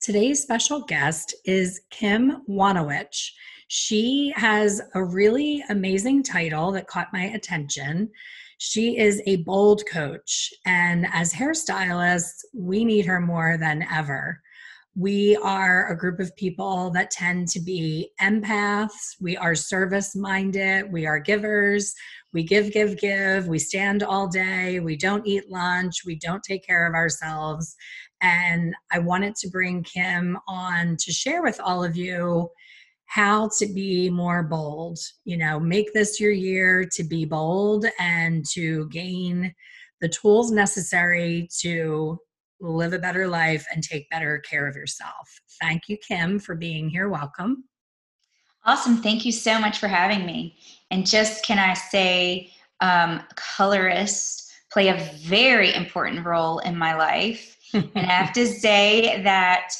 Today's special guest is Kim Wanowich. She has a really amazing title that caught my attention. She is a bold coach, and as hairstylists, we need her more than ever. We are a group of people that tend to be empaths. We are service minded. We are givers. We give, give, give. We stand all day. We don't eat lunch. We don't take care of ourselves. And I wanted to bring Kim on to share with all of you how to be more bold. You know, make this your year to be bold and to gain the tools necessary to live a better life and take better care of yourself. Thank you, Kim, for being here. Welcome. Awesome. Thank you so much for having me. And just can I say, um, colorists play a very important role in my life and I have to say that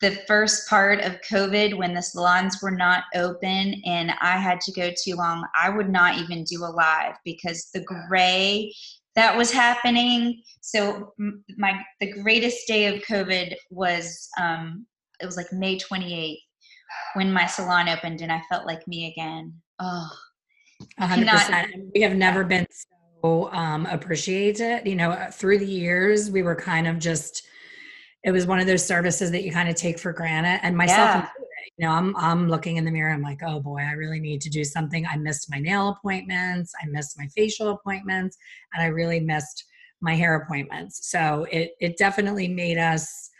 the first part of COVID, when the salons were not open and I had to go too long, I would not even do a live because the gray that was happening. So my the greatest day of COVID was um, it was like May 28th when my salon opened and I felt like me again. Oh, 100%. Cannot, we have never been um, appreciate it. You know, through the years, we were kind of just, it was one of those services that you kind of take for granted. And myself yeah. you know, I'm, I'm looking in the mirror. I'm like, oh boy, I really need to do something. I missed my nail appointments. I missed my facial appointments and I really missed my hair appointments. So it, it definitely made us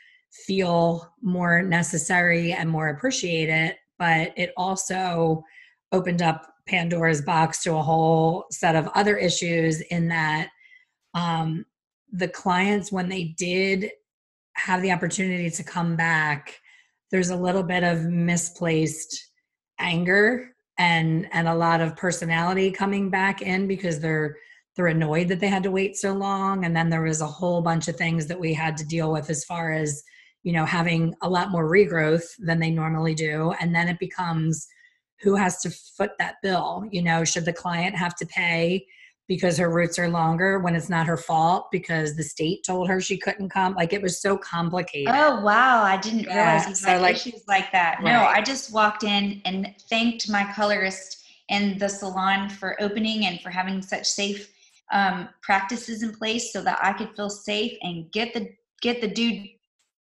feel more necessary and more appreciated, but it also opened up Pandora's box to a whole set of other issues in that um, the clients, when they did have the opportunity to come back, there's a little bit of misplaced anger and and a lot of personality coming back in because they're they're annoyed that they had to wait so long. And then there was a whole bunch of things that we had to deal with as far as you know having a lot more regrowth than they normally do. And then it becomes who has to foot that bill you know should the client have to pay because her roots are longer when it's not her fault because the state told her she couldn't come like it was so complicated oh wow i didn't yeah. realize so like issues like that right. no i just walked in and thanked my colorist and the salon for opening and for having such safe um, practices in place so that i could feel safe and get the get the dude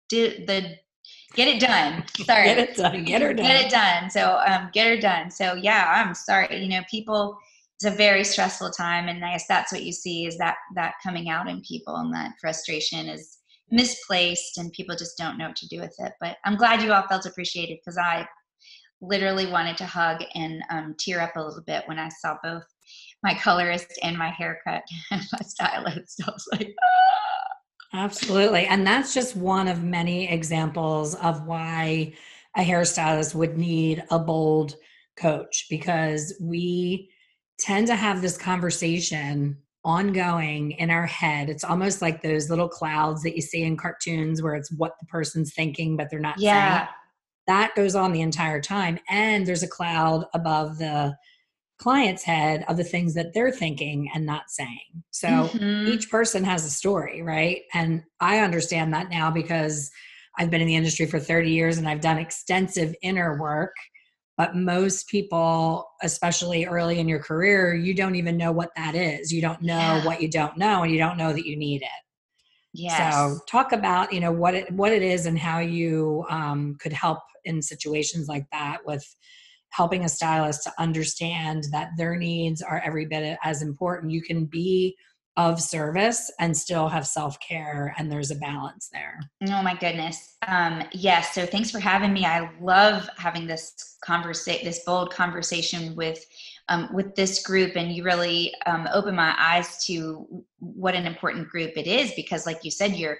the get it done. Sorry. get it done. Get her done. Get it done. So um, get her done. So yeah, I'm sorry. You know, people. It's a very stressful time, and I guess that's what you see is that that coming out in people, and that frustration is misplaced, and people just don't know what to do with it. But I'm glad you all felt appreciated because I literally wanted to hug and um, tear up a little bit when I saw both my colorist and my haircut and my stylist. I was like. Ah! Absolutely. And that's just one of many examples of why a hairstylist would need a bold coach because we tend to have this conversation ongoing in our head. It's almost like those little clouds that you see in cartoons where it's what the person's thinking, but they're not yeah. saying. That goes on the entire time. And there's a cloud above the client's head of the things that they're thinking and not saying. So mm-hmm. each person has a story, right? And I understand that now because I've been in the industry for 30 years and I've done extensive inner work. But most people, especially early in your career, you don't even know what that is. You don't know yeah. what you don't know, and you don't know that you need it. Yes. So talk about you know what it what it is and how you um, could help in situations like that with helping a stylist to understand that their needs are every bit as important. You can be of service and still have self-care and there's a balance there oh my goodness um yes so thanks for having me i love having this conversation this bold conversation with um, with this group and you really um, open my eyes to what an important group it is because like you said you're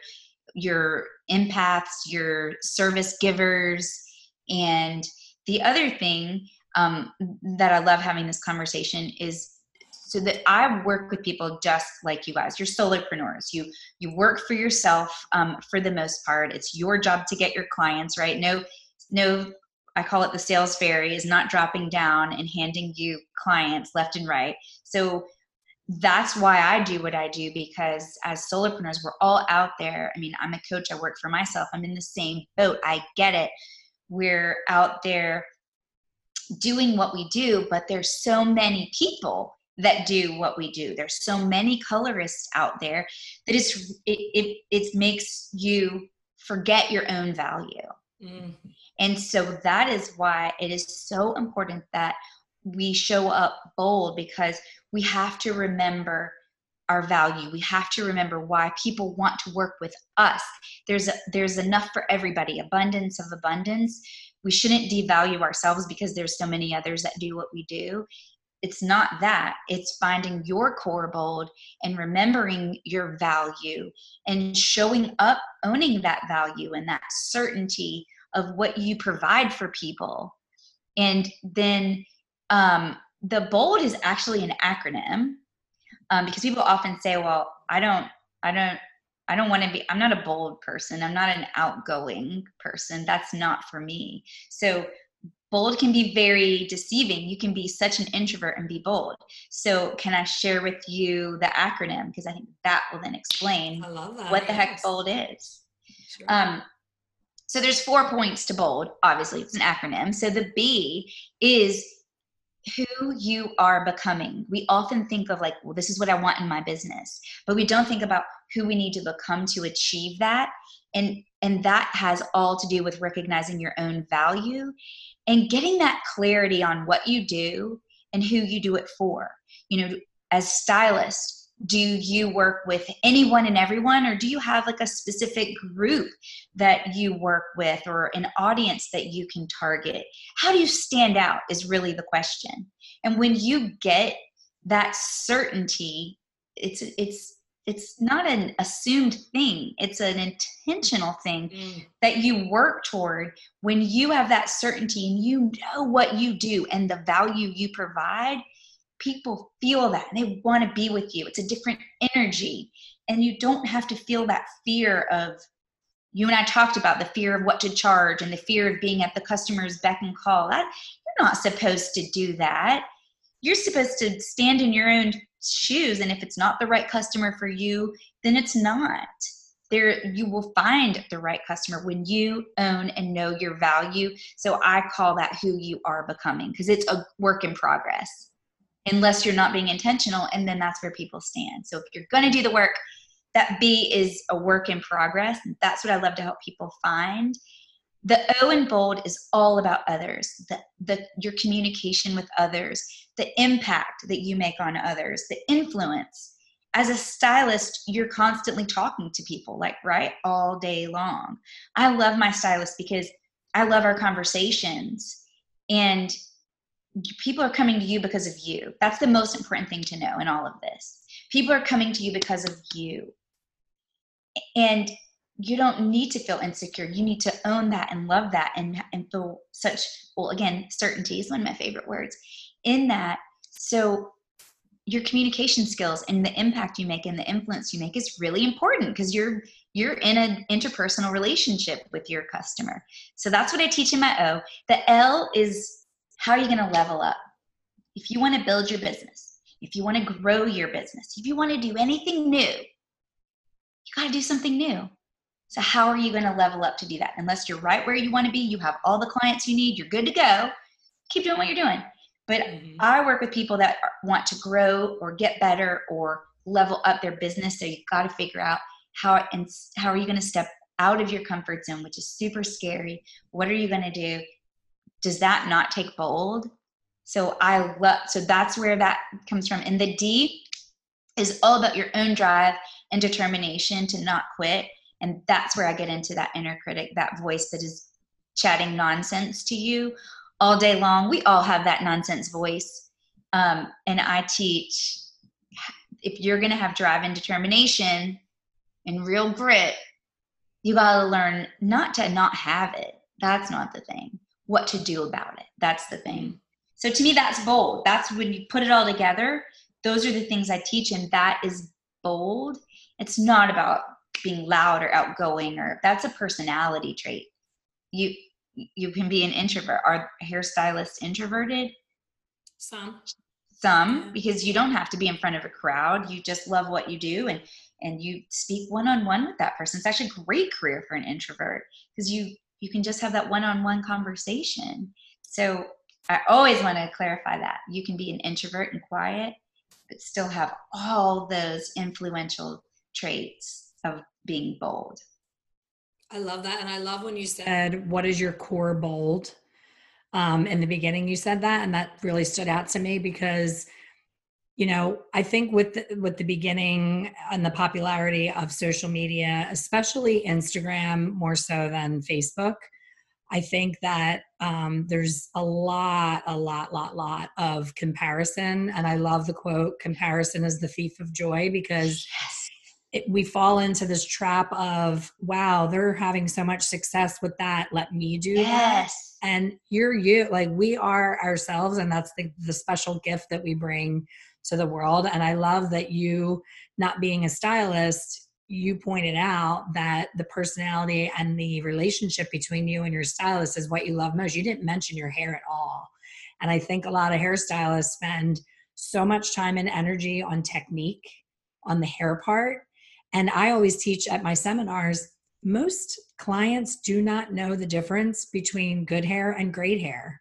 your empaths, your service givers. And the other thing um, that I love having this conversation is so that I work with people just like you guys. You're solopreneurs. You you work for yourself um, for the most part. It's your job to get your clients right. No, no. I call it the sales fairy is not dropping down and handing you clients left and right. So that's why I do what I do because as solopreneurs, we're all out there. I mean, I'm a coach, I work for myself, I'm in the same boat. I get it. We're out there doing what we do, but there's so many people that do what we do. There's so many colorists out there that it's it it, it makes you forget your own value. Mm. And so that is why it is so important that we show up bold because we have to remember our value. We have to remember why people want to work with us. There's a, there's enough for everybody abundance of abundance. We shouldn't devalue ourselves because there's so many others that do what we do. It's not that. It's finding your core bold and remembering your value and showing up owning that value and that certainty of what you provide for people. And then um, the bold is actually an acronym um, because people often say, "Well, I don't, I don't, I don't want to be. I'm not a bold person. I'm not an outgoing person. That's not for me." So bold can be very deceiving. You can be such an introvert and be bold. So, can I share with you the acronym because I think that will then explain what the heck bold is. Sure. Um, so there's four points to bold. Obviously, it's an acronym. So the B is who you are becoming. We often think of like, well, this is what I want in my business, but we don't think about who we need to become to achieve that. And and that has all to do with recognizing your own value and getting that clarity on what you do and who you do it for. You know, as stylists, do you work with anyone and everyone or do you have like a specific group that you work with or an audience that you can target? How do you stand out is really the question. And when you get that certainty it's it's it's not an assumed thing it's an intentional thing mm. that you work toward. When you have that certainty and you know what you do and the value you provide people feel that and they want to be with you. It's a different energy. And you don't have to feel that fear of, you and I talked about the fear of what to charge and the fear of being at the customer's beck and call. That you're not supposed to do that. You're supposed to stand in your own shoes. And if it's not the right customer for you, then it's not. There, you will find the right customer when you own and know your value. So I call that who you are becoming because it's a work in progress unless you're not being intentional and then that's where people stand. So if you're going to do the work that b is a work in progress that's what i love to help people find. The o in bold is all about others the, the your communication with others the impact that you make on others the influence. As a stylist you're constantly talking to people like right all day long. I love my stylist because i love our conversations and people are coming to you because of you. That's the most important thing to know in all of this. People are coming to you because of you. And you don't need to feel insecure. You need to own that and love that and, and feel such, well, again, certainty is one of my favorite words in that. So your communication skills and the impact you make and the influence you make is really important because you're you're in an interpersonal relationship with your customer. So that's what I teach in my O. The L is how are you going to level up? If you want to build your business, if you want to grow your business, if you want to do anything new, you got to do something new. So, how are you going to level up to do that? Unless you're right where you want to be, you have all the clients you need, you're good to go, keep doing what you're doing. But mm-hmm. I work with people that want to grow or get better or level up their business. So, you've got to figure out how, and how are you going to step out of your comfort zone, which is super scary. What are you going to do? Does that not take bold? So I love, so that's where that comes from. And the D is all about your own drive and determination to not quit. And that's where I get into that inner critic, that voice that is chatting nonsense to you all day long. We all have that nonsense voice. Um, and I teach if you're going to have drive and determination and real grit, you got to learn not to not have it. That's not the thing. What to do about it. That's the thing. Mm-hmm. So to me, that's bold. That's when you put it all together. Those are the things I teach, and that is bold. It's not about being loud or outgoing, or that's a personality trait. You you can be an introvert. Are hairstylists introverted? Some. Some, because you don't have to be in front of a crowd. You just love what you do, and and you speak one on one with that person. It's actually a great career for an introvert because you you can just have that one on one conversation. So I always want to clarify that you can be an introvert and quiet, but still have all those influential traits of being bold. I love that. And I love when you said, What is your core bold? Um, in the beginning, you said that, and that really stood out to me because you know i think with the, with the beginning and the popularity of social media especially instagram more so than facebook i think that um, there's a lot a lot lot lot of comparison and i love the quote comparison is the thief of joy because yes. it, we fall into this trap of wow they're having so much success with that let me do yes. that and you're you like we are ourselves and that's the, the special gift that we bring to the world. And I love that you, not being a stylist, you pointed out that the personality and the relationship between you and your stylist is what you love most. You didn't mention your hair at all. And I think a lot of hairstylists spend so much time and energy on technique, on the hair part. And I always teach at my seminars most clients do not know the difference between good hair and great hair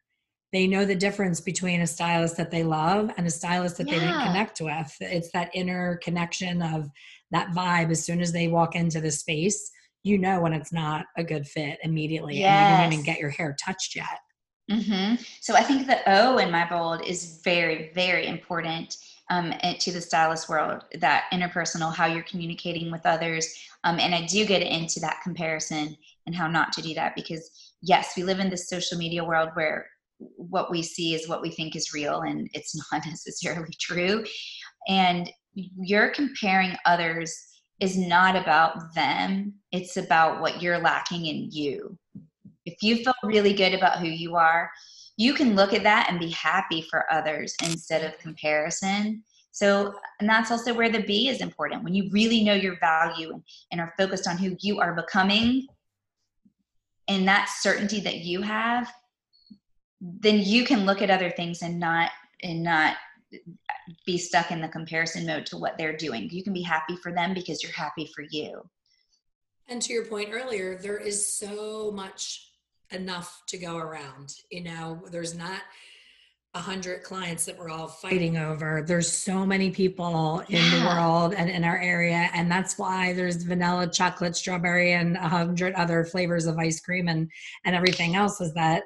they know the difference between a stylist that they love and a stylist that yeah. they didn't connect with. It's that inner connection of that vibe. As soon as they walk into the space, you know when it's not a good fit immediately, yes. and you didn't even get your hair touched yet. Mm-hmm. So I think the O in my bold is very, very important um, to the stylist world. That interpersonal, how you're communicating with others, um, and I do get into that comparison and how not to do that because yes, we live in this social media world where what we see is what we think is real and it's not necessarily true. And you're comparing others is not about them it's about what you're lacking in you. If you feel really good about who you are you can look at that and be happy for others instead of comparison. So and that's also where the b is important. When you really know your value and, and are focused on who you are becoming and that certainty that you have then you can look at other things and not and not be stuck in the comparison mode to what they're doing. You can be happy for them because you're happy for you. And to your point earlier, there is so much enough to go around. You know, there's not a hundred clients that we're all fighting over. There's so many people in yeah. the world and in our area. And that's why there's vanilla, chocolate, strawberry, and a hundred other flavors of ice cream and and everything else is that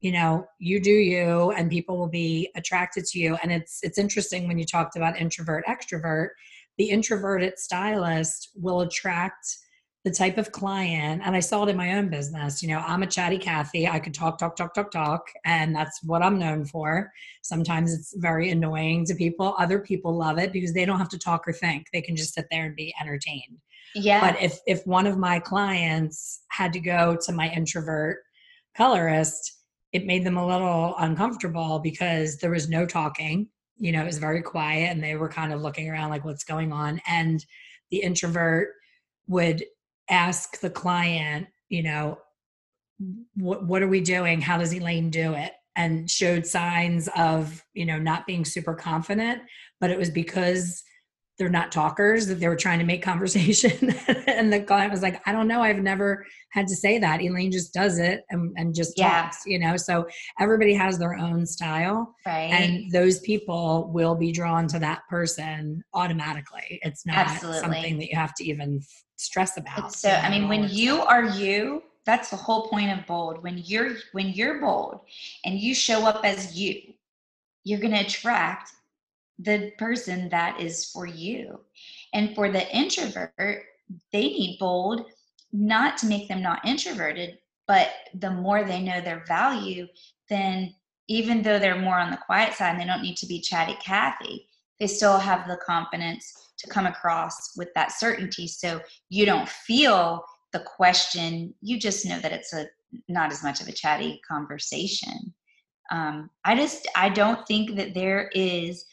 you know you do you and people will be attracted to you. And it's it's interesting when you talked about introvert extrovert the introverted stylist will attract the type of client and i saw it in my own business you know i'm a chatty cathy i could talk talk talk talk talk and that's what i'm known for. Sometimes it's very annoying to people other people love it because they don't have to talk or think they can just sit there and be entertained. Yeah but if if one of my clients had to go to my introvert colorist it made them a little uncomfortable because there was no talking. You know, it was very quiet and they were kind of looking around like, what's going on? And the introvert would ask the client, you know, what, what are we doing? How does Elaine do it? And showed signs of, you know, not being super confident, but it was because they're not talkers that they were trying to make conversation. And the client was like i don't know i've never had to say that. Elaine just does it and, and just yeah. talks you know? So everybody has their own style. Right. and those people will be drawn to that person automatically. It's not Absolutely. something that you have to even stress about it's so i mean when you are you that's the whole point of bold. When you're when you're bold and you show up as you you're going to attract the person that is for you. And for the introvert, they need bold not to make them not introverted, but the more they know their value, then even though they're more on the quiet side and they don't need to be chatty Cathy, they still have the confidence to come across with that certainty. So you don't feel the question, you just know that it's a not as much of a chatty conversation. Um, I just I don't think that there is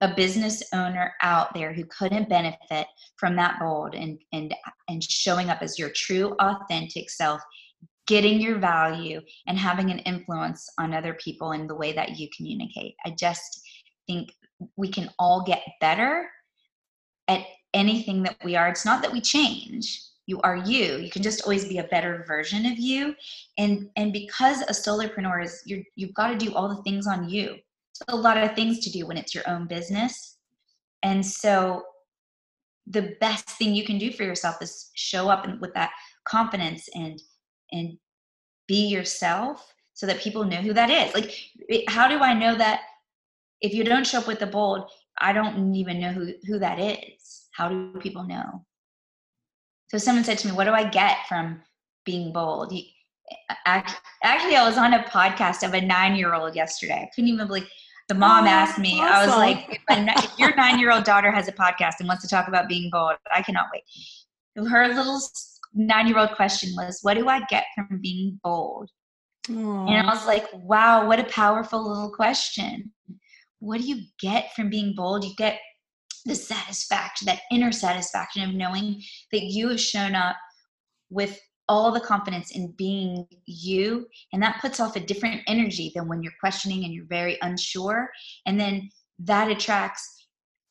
a business owner out there who couldn't benefit from that bold and and and showing up as your true authentic self getting your value and having an influence on other people in the way that you communicate. I just think we can all get better at anything that we are. It's not that we change. You are you. You can just always be a better version of you. And and because a solopreneur is you you've got to do all the things on you a lot of things to do when it's your own business and so the best thing you can do for yourself is show up and with that confidence and and be yourself so that people know who that is like how do i know that if you don't show up with the bold i don't even know who who that is how do people know so someone said to me, "What do I get from being bold?" You, actually, I was on a podcast of a nine-year-old yesterday. I couldn't even believe. The mom oh, asked me. Awesome. I was like, if, if your nine-year-old daughter has a podcast and wants to talk about being bold, I cannot wait." Her little nine-year-old question was, "What do I get from being bold?" Aww. And I was like, "Wow, what a powerful little question." What do you get from being bold? You get the satisfaction, that inner satisfaction of knowing that you have shown up with all the confidence in being you. And that puts off a different energy than when you're questioning and you're very unsure. And then that attracts,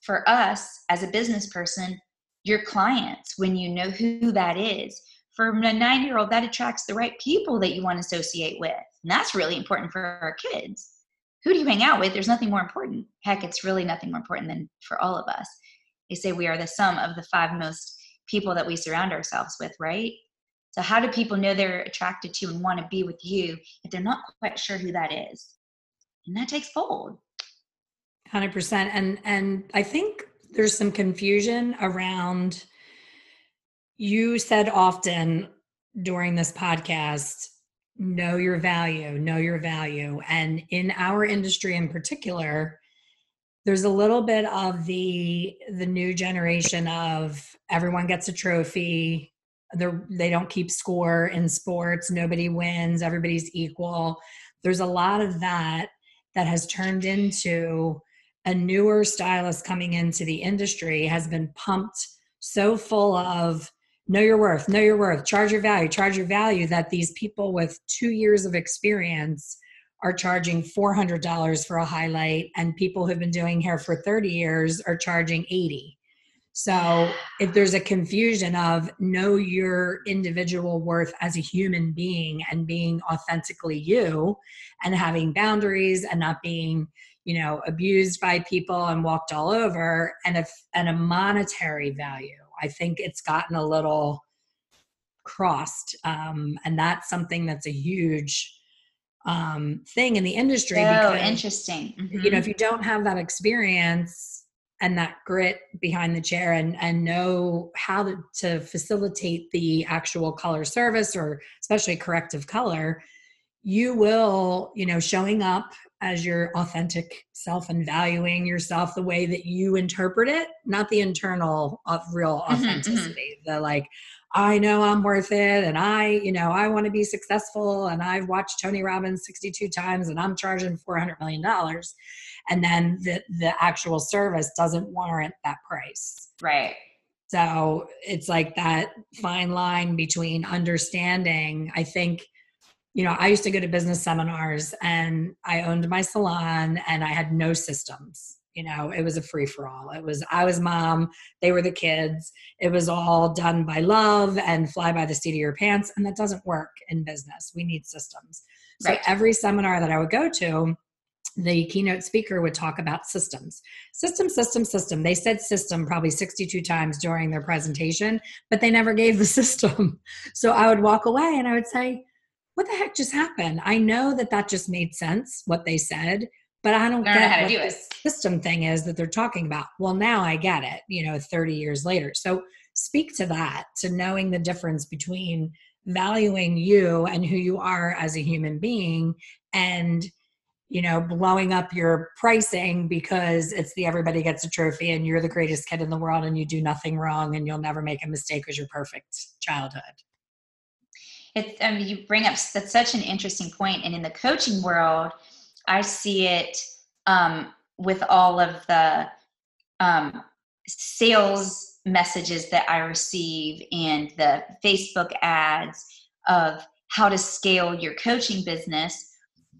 for us as a business person, your clients when you know who that is. For a nine year old, that attracts the right people that you want to associate with. And that's really important for our kids who do you hang out with? There's nothing more important. Heck, it's really nothing more important than for all of us. They say we are the sum of the five most people that we surround ourselves with, right? So, how do people know they're attracted to and want to be with you if they're not quite sure who that is? And that takes bold. 100%. And, and I think there's some confusion around you said often during this podcast know your value, know your value. And in our industry in particular, there's a little bit of the the new generation of everyone gets a trophy They don't keep score in sports nobody wins everybody's equal. There's a lot of that that has turned into a newer stylist coming into the industry has been pumped so full of know your worth, know your worth, charge your value, charge your value that these people with two years of experience are charging $400 for a highlight and people who've been doing hair for 30 years are charging 80 so if there's a confusion of know your individual worth as a human being and being authentically you and having boundaries and not being you know abused by people and walked all over and if and a monetary value I think it's gotten a little crossed. Um, and that's something that's a huge um, thing in the industry. Oh, because, interesting. Mm-hmm. You know, if you don't have that experience and that grit behind the chair and, and know how to, to facilitate the actual color service or especially corrective color, you will, you know, showing up as your authentic self and valuing yourself the way that you interpret it, not the internal of real mm-hmm, authenticity. Mm-hmm. The like, I know I'm worth it and I, you know, I want to be successful and I've watched Tony Robbins 62 times and I'm charging 400 million dollars and then the the actual service doesn't warrant that price. Right. So it's like that fine line between understanding, I think you know, I used to go to business seminars and I owned my salon and I had no systems. You know, it was a free for all. It was, I was mom, they were the kids. It was all done by love and fly by the seat of your pants. And that doesn't work in business. We need systems. So right. every seminar that I would go to, the keynote speaker would talk about systems. System, system, system. They said system probably 62 times during their presentation, but they never gave the system. So I would walk away and I would say, what the heck just happened? I know that that just made sense, what they said, but I don't, get what this system thing is that they're talking about. Well, now I get it, you know, 30 years later. So speak to that, to knowing the difference between valuing you and who you are as a human being and you know blowing up your pricing because it's the everybody gets a trophy and you're the greatest kid in the world and you do nothing wrong and you'll never make a mistake because you're perfect childhood. It's, I mean, you bring up that's such an interesting point, and in the coaching world, I see it um, with all of the um, sales messages that I receive and the Facebook ads of how to scale your coaching business,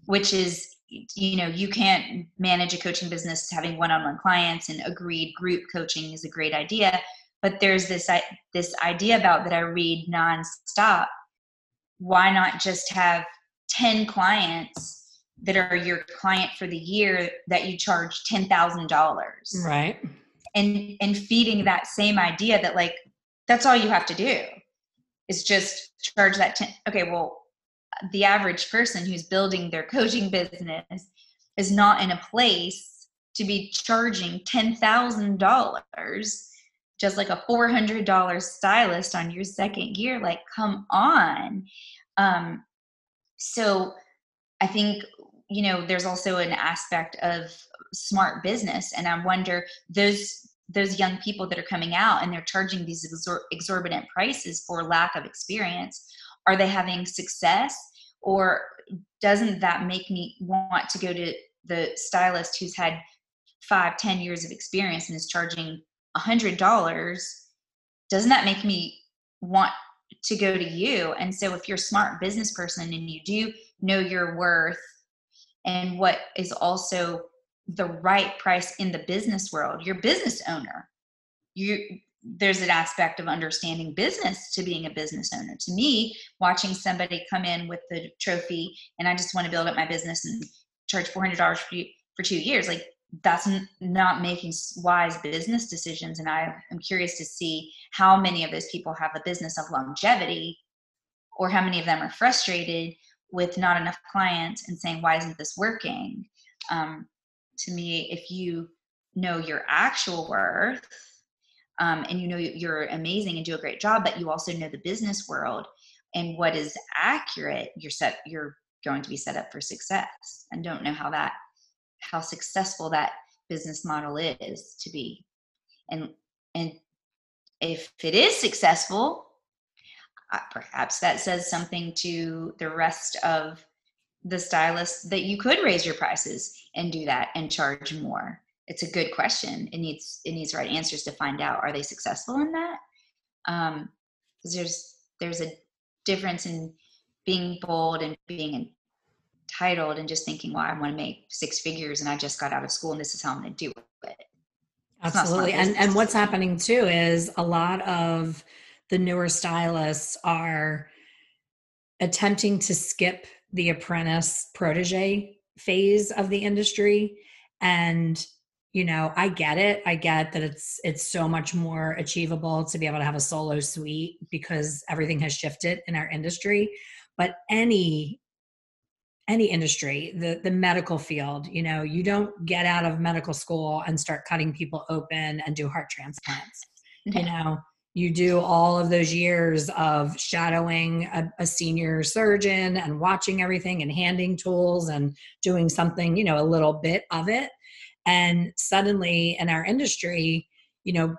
which is you know you can't manage a coaching business having one-on-one clients and agreed group coaching is a great idea but there's this this idea about that I read nonstop. Why not just have 10 clients that are your client for the year that you charge $10,000? Right. And and feeding that same idea that like that's all you have to do is just charge that 10 okay, well the average person who's building their coaching business is not in a place to be charging $10,000 just like a $400 stylist on your second year. Like come on. Um so i think you know there's also an aspect of smart business and i wonder those those young people that are coming out and they're charging these exor- exorbitant prices for lack of experience are they having success? Or doesn't that make me want to go to the stylist who's had five ten years of experience and is charging a hundred dollars? Doesn't that make me want to go to you? And so if you're a smart business person and you do know your worth and what is also the right price in the business world your business owner. You there's an aspect of understanding business to being a business owner. To me watching somebody come in with the trophy and i just want to build up my business and charge $400 for, for two years like that's not making wise business decisions. And i am curious to see how many of those people have a business of longevity or how many of them are frustrated with not enough clients and saying why isn't this working? Um, to me if you know your actual worth um, and you know you're amazing and do a great job but you also know the business world and what is accurate you're set you're going to be set up for success. And don't know how that how successful that business model is to be. And and if it is successful uh, perhaps that says something to the rest of the stylists that you could raise your prices and do that and charge more it's a good question it needs it needs right answers to find out are they successful in that um because there's there's a difference in being bold and being entitled and just thinking, well, I want to make six figures and I just got out of school and this is how I'm going to do it. Absolutely. And and what's happening too is a lot of the newer stylists are attempting to skip the apprentice protege phase of the industry and you know i get it i get that it's it's so much more achievable to be able to have a solo suite because everything has shifted in our industry but any any industry the the medical field you know you don't get out of medical school and start cutting people open and do heart transplants. You know you do all of those years of shadowing a, a, senior surgeon and watching everything and handing tools and doing something you know a little bit of it and suddenly in our industry you know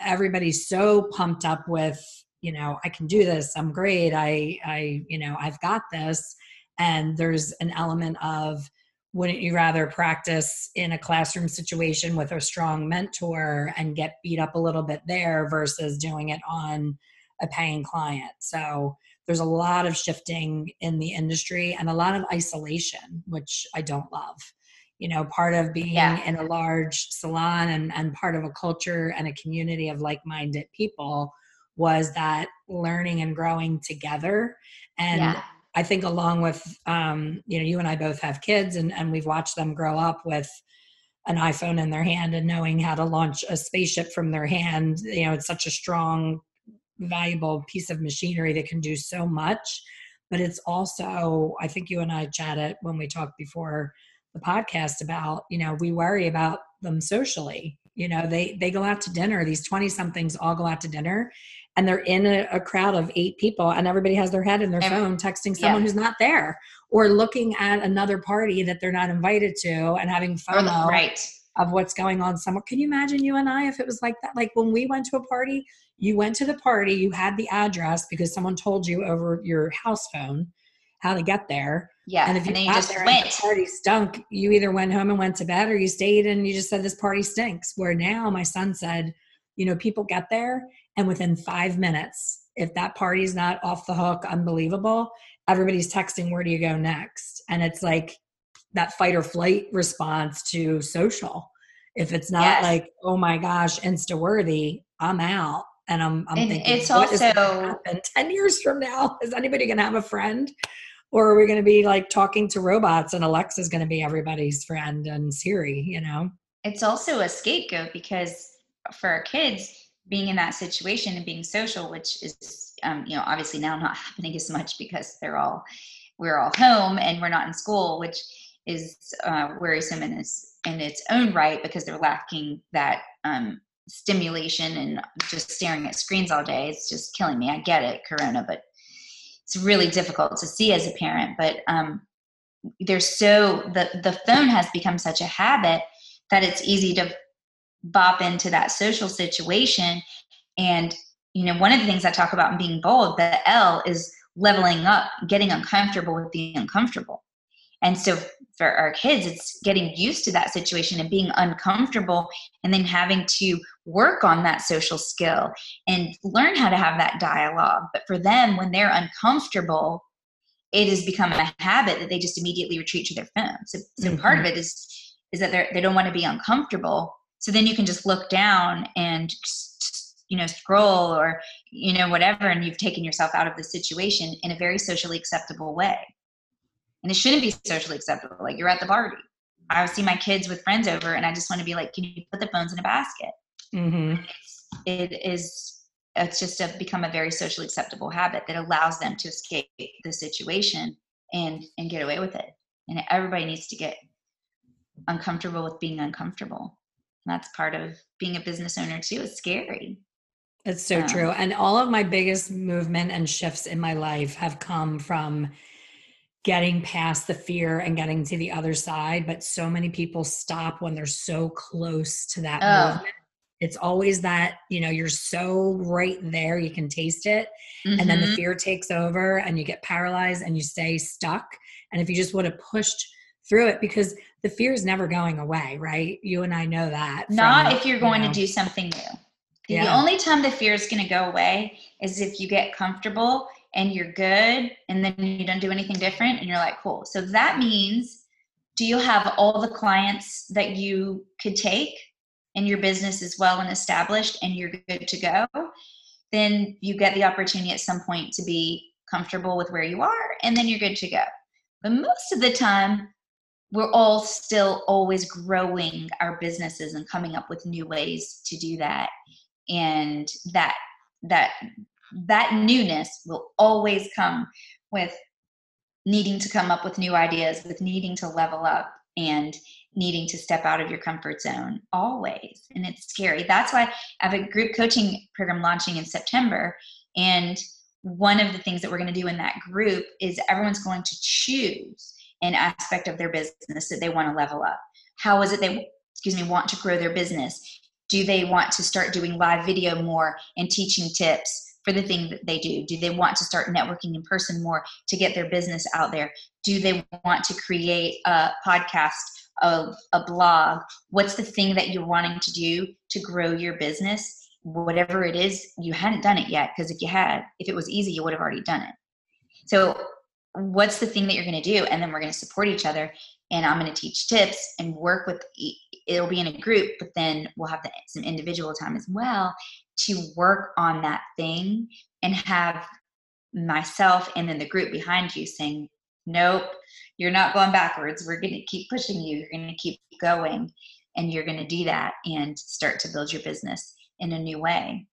everybody's so pumped up with you know i can do this i'm great i i you know i've got this. And there's an element of wouldn't you rather practice in a classroom situation with a strong mentor and get beat up a little bit there versus doing it on a paying client? So there's a lot of shifting in the industry and a lot of isolation which i don't love you know part of being yeah. in a large salon and, and part of a culture and a community of like-minded people was that learning and growing together and yeah I think along with um, you know you and I both have kids and and we've watched them grow up with an iPhone in their hand and knowing how to launch a spaceship from their hand. You know, it's such a strong, valuable piece of machinery that can do so much. But it's also, I think you and I chatted when we talked before the podcast about, you know, we worry about them socially. You know, they they go out to dinner. These twenty somethings all go out to dinner, and they're in a, a, crowd of eight people and everybody has their head in their phone texting someone yeah. who's not there or looking at another party that they're not invited to and having oh, FOMO right. of what's going on somewhere. Can you imagine you and I if it was like that? Like when we went to a party, you went to the party, you had the address because someone told you over your house phone how to get there. Yeah. And if you, and you just went. the party stunk, you either went home and went to bed or you stayed and you just said this party stinks. Where now my son said, you know, people get there and within five minutes, if that party's not off the hook, unbelievable, everybody's texting, where do you go next? And it's like that fight or flight response to social. If it's not Yes. like, oh my gosh, insta worthy, I'm out. And I'm, I'm And thinking, it's what is gonna also- happen 10 years from now? Is anybody going to have a friend? Or are we going to be like talking to robots and Alexa's going to be everybody's friend and Siri, you know? it's also a scapegoat because for our kids being in that situation and being social which is um, you know obviously now not happening as much because they're all we're all home and we're not in school which is uh, worrisome in its in its own right because they're lacking that um, stimulation and just staring at screens all day it's just killing me i get it corona but it's really difficult to see as a parent but um, there's so the the phone has become such a habit that it's easy to bop into that social situation. And you know one of the things i talk about in being bold the l is leveling up getting uncomfortable with being uncomfortable. And so for our kids it's getting used to that situation and being uncomfortable and then having to work on that social skill and learn how to have that dialogue. But for them when they're uncomfortable it has become a habit that they just immediately retreat to their phone. So, so part of mm-hmm. it is is that they they don't want to be uncomfortable. So then you can just look down and you know scroll or you know whatever and you've taken yourself out of the situation in a very socially acceptable way. And it shouldn't be socially acceptable like you're at the party i see my kids with friends over and i just want to be like can you put the phones in a basket Mm-hmm. it is it's just a, become a very socially acceptable habit that allows them to escape the situation and and get away with it and everybody needs to get uncomfortable with being uncomfortable that's part of being a business owner too it's scary It's so Um, true. And all of my biggest movement and shifts in my life have come from getting past the fear and getting to the other side. But so many people stop when they're so close to that Oh. movement. It's always that, you know, you're so right there, you can taste it. And then the Mhm. fear takes over and you get paralyzed and you stay stuck. And if you just would have pushed through it, because the fear is never going away, right? You and I know that. not from, if you're you going know, to do something new the only time the fear is going to go away is if you get comfortable and you're good and then you don't do anything different and you're like cool so that means do you have all the clients that you could take and your business is well and established and you're good to go then you get the opportunity at some point to be comfortable with where you are and then you're good to go. But most of the time we're all still always growing our businesses and coming up with new ways to do that. And that that that newness will always come with needing to come up with new ideas with needing to level up and needing to step out of your comfort zone always and it's scary. That's why i have a group coaching program launching in september and one of the things that we're going to do in that group is everyone's going to choose an aspect of their business that they want to level up. How is it they excuse me want to grow their business? Do they want to start doing live video more and teaching tips for the thing that they do? Do they want to start networking in person more to get their business out there? Do they want to create a podcast of a blog what's the thing that you're wanting to do to grow your business? Whatever it is you hadn't done it yet because if you had if it was easy you would have already done it. So what's the thing that you're going to do? And then we're going to support each other and i'm going to teach tips and work with it'll be in a group but then we'll have the, some individual time as well to work on that thing and have myself and then the group behind you saying nope. You're not going backwards. We're going to keep pushing you. You're going to keep going and you're going to do that and start to build your business in a new way.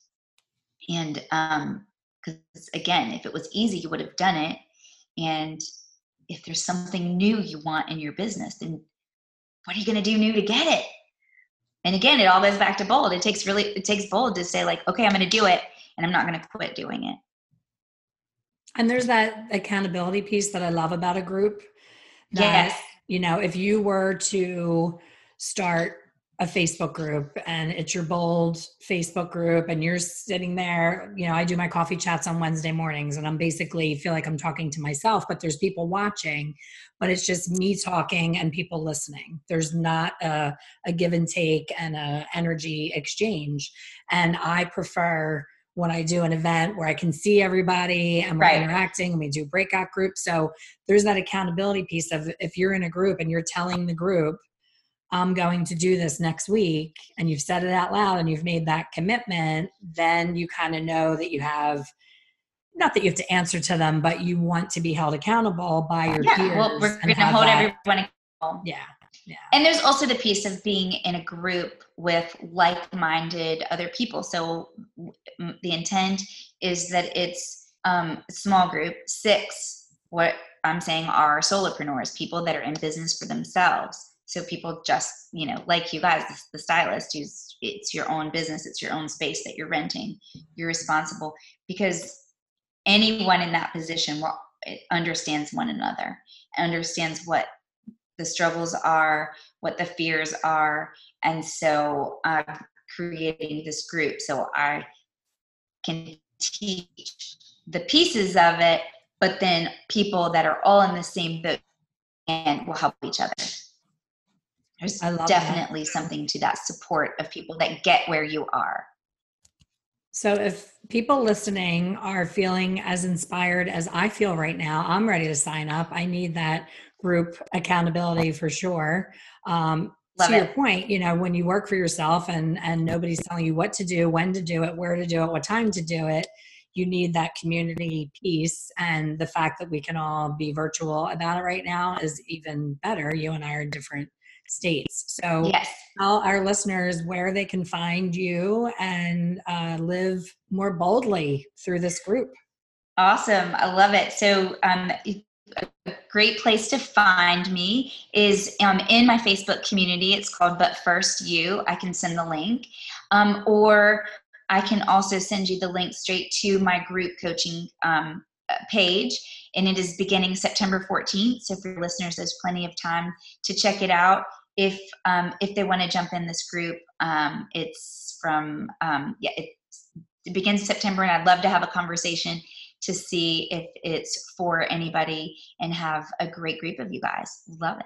And um because again if it was easy you would have done it. And if there's something new you want in your business then what are you going to do new to get it? And again it all goes back to bold. It takes really it takes bold to say like okay i'm going to do it and i'm not going to quit doing it And there's that accountability piece that I love about a group. That, yes You know, if you were to start a Facebook group and it's your bold Facebook group and you're sitting there, you know, I do my coffee chats on Wednesday mornings and I'm basically feel like I'm talking to myself, but there's people watching, but it's just me talking and people listening. There's not a, a give and take and a energy exchange. And I prefer when I do an event where I can see everybody and we're right. interacting and we do breakout groups. So there's that accountability piece of if you're in a group and you're telling the group, I'm going to do this next week, and you've said it out loud and you've made that commitment, then you kind of know that you have not that you have to answer to them, but you want to be held accountable by your yeah, peers. Well, we're going to hold that, everyone accountable. Yeah. Yeah. And there's also the piece of being in a group with like minded other people. So the intent is that it's um, small group, six, what I'm saying are solopreneurs, people that are in business for themselves so people just you know like you guys the stylist who's it's your own business it's your own space that you're renting you're responsible because anyone in that position understands one another understands what the struggles are what the fears are and so i'm creating this group so i can teach the pieces of it but then people that are all in the same boat and will help each other there's definitely that. something to that support of people that get where you are. So, if people listening are feeling as inspired as I feel right now, I'm ready to sign up. I need that group accountability for sure. Um, to it. your point, you know, when you work for yourself and and nobody's telling you what to do, when to do it, where to do it, what time to do it, you need that community piece. And the fact that we can all be virtual about it right now is even better. You and I are in different states. So yes. tell our listeners where they can find you and uh, live more boldly through this group. Awesome. I love it. So um, great place to find me is um, in my Facebook community. It's called But First You. I can send the link. Um, or I can also send you the link straight to my group coaching um, page and it is beginning September 14th. So for listeners, there's plenty of time to check it out. If um, if they want to jump in this group, um, it's from um, yeah, it begins September, and I'd love to have a conversation to see if it's for anybody and have a great group of you guys. Love it.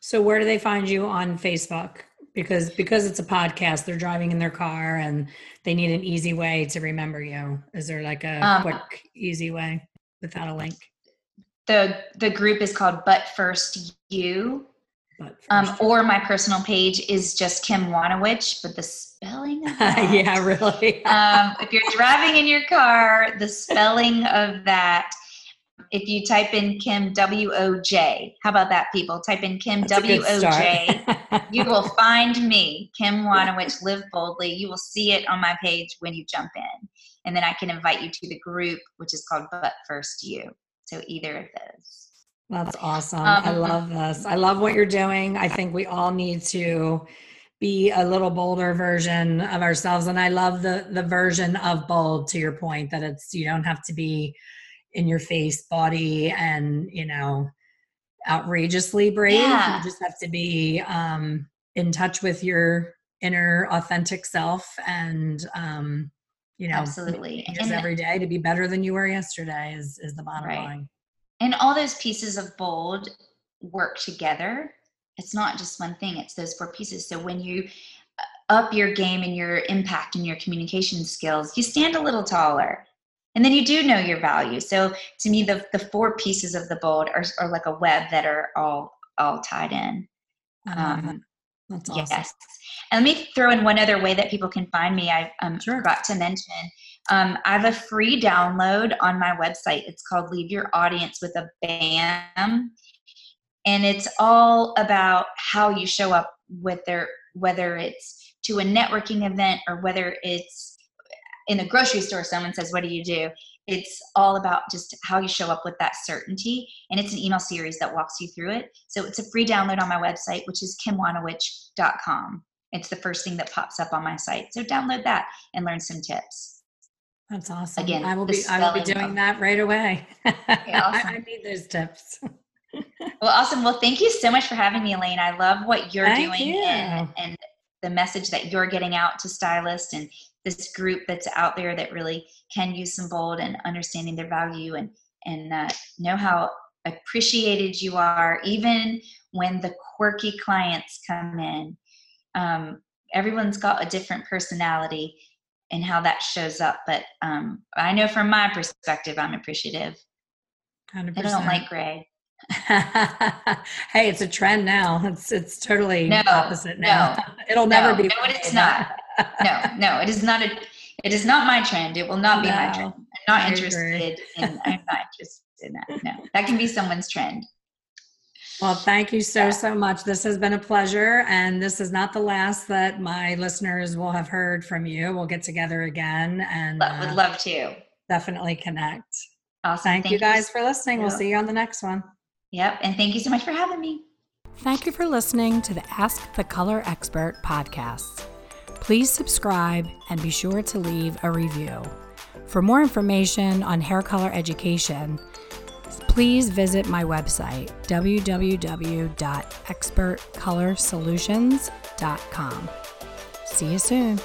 So where do they find you on Facebook? Because because it's a podcast, they're driving in their car and they need an easy way to remember you. Is there like a um, quick, easy way? without a link? The the group is called But First You. But um, first um, or my personal page is just Kim Wojnowich, but the spelling that, yeah, really. um, if you're driving in your car, the spelling of that if you type in Kim W O J. How about that, people? Type in Kim W O J. you will find me, Kim Wojnowich, Live Boldly. You will see it on my page when you jump in. And then I can invite you to the group, which is called But First You. So either of those. That's awesome. Um, I love this. I love what you're doing. I think we all need to be a little bolder version of ourselves. And I love the the version of bold to your point that it's you don't have to be in your face body and you know outrageously brave yeah. you just have to be um in touch with your inner authentic self and um you know absolutely just every day to be better than you were yesterday is is the bottom right. line and all those pieces of bold work together it's not just one thing it's those four pieces. So when you uh, up your game and your impact and your communication skills you stand a little taller. And then you do know your value. So to me the, the four pieces of the bold are, are like a web that are all all tied in. Um, that's awesome. yes and let me throw in one other way that people can find me i um, sure. forgot to mention. Um, i have a free download on my website. It's called leave your audience with a bam and it's all about how you show up with their whether it's to a networking event or whether it's in the grocery store someone says what do you do? It's all about just how you show up with that certainty. And it's an email series that walks you through it. So it's a free download on my website which is kimwojnowich.com it's the first thing that pops up on my site. So download that and learn some tips. That's awesome. Again i will be i will be doing of, that right away. Okay, awesome. I, I need those tips well awesome. Well thank you so much for having me elaine. I love what you're thank doing you. and, and the message that you're getting out to stylists and this group that's out there that really can use some bold and understanding their value and and uh, know how appreciated you are even when the quirky clients come in. Um, everyone's got a different personality and how that shows up but um, i know from my perspective i'm appreciative. 100%. i don't like gray hey, it's a trend now. It's it's totally no, opposite now. No, It'll never no, be. No, it's not. no, no, it is not a. It is not my trend. It will not be no, my trend. I'm not interested in. I'm not interested in that. No, that can be someone's trend. Well, thank you so, so much. This has been a pleasure. And this is not the last that my listeners will have heard from you. We'll get together again and would uh, love to definitely connect. Awesome. Thank, thank you guys you. for listening. We'll see you on the next one. Yep. And thank you so much for having me. Thank you for listening to the Ask the Color Expert podcast. Please subscribe and be sure to leave a review. For more information on hair color education, please visit my website, www.expertcolorsolutions.com. See you soon.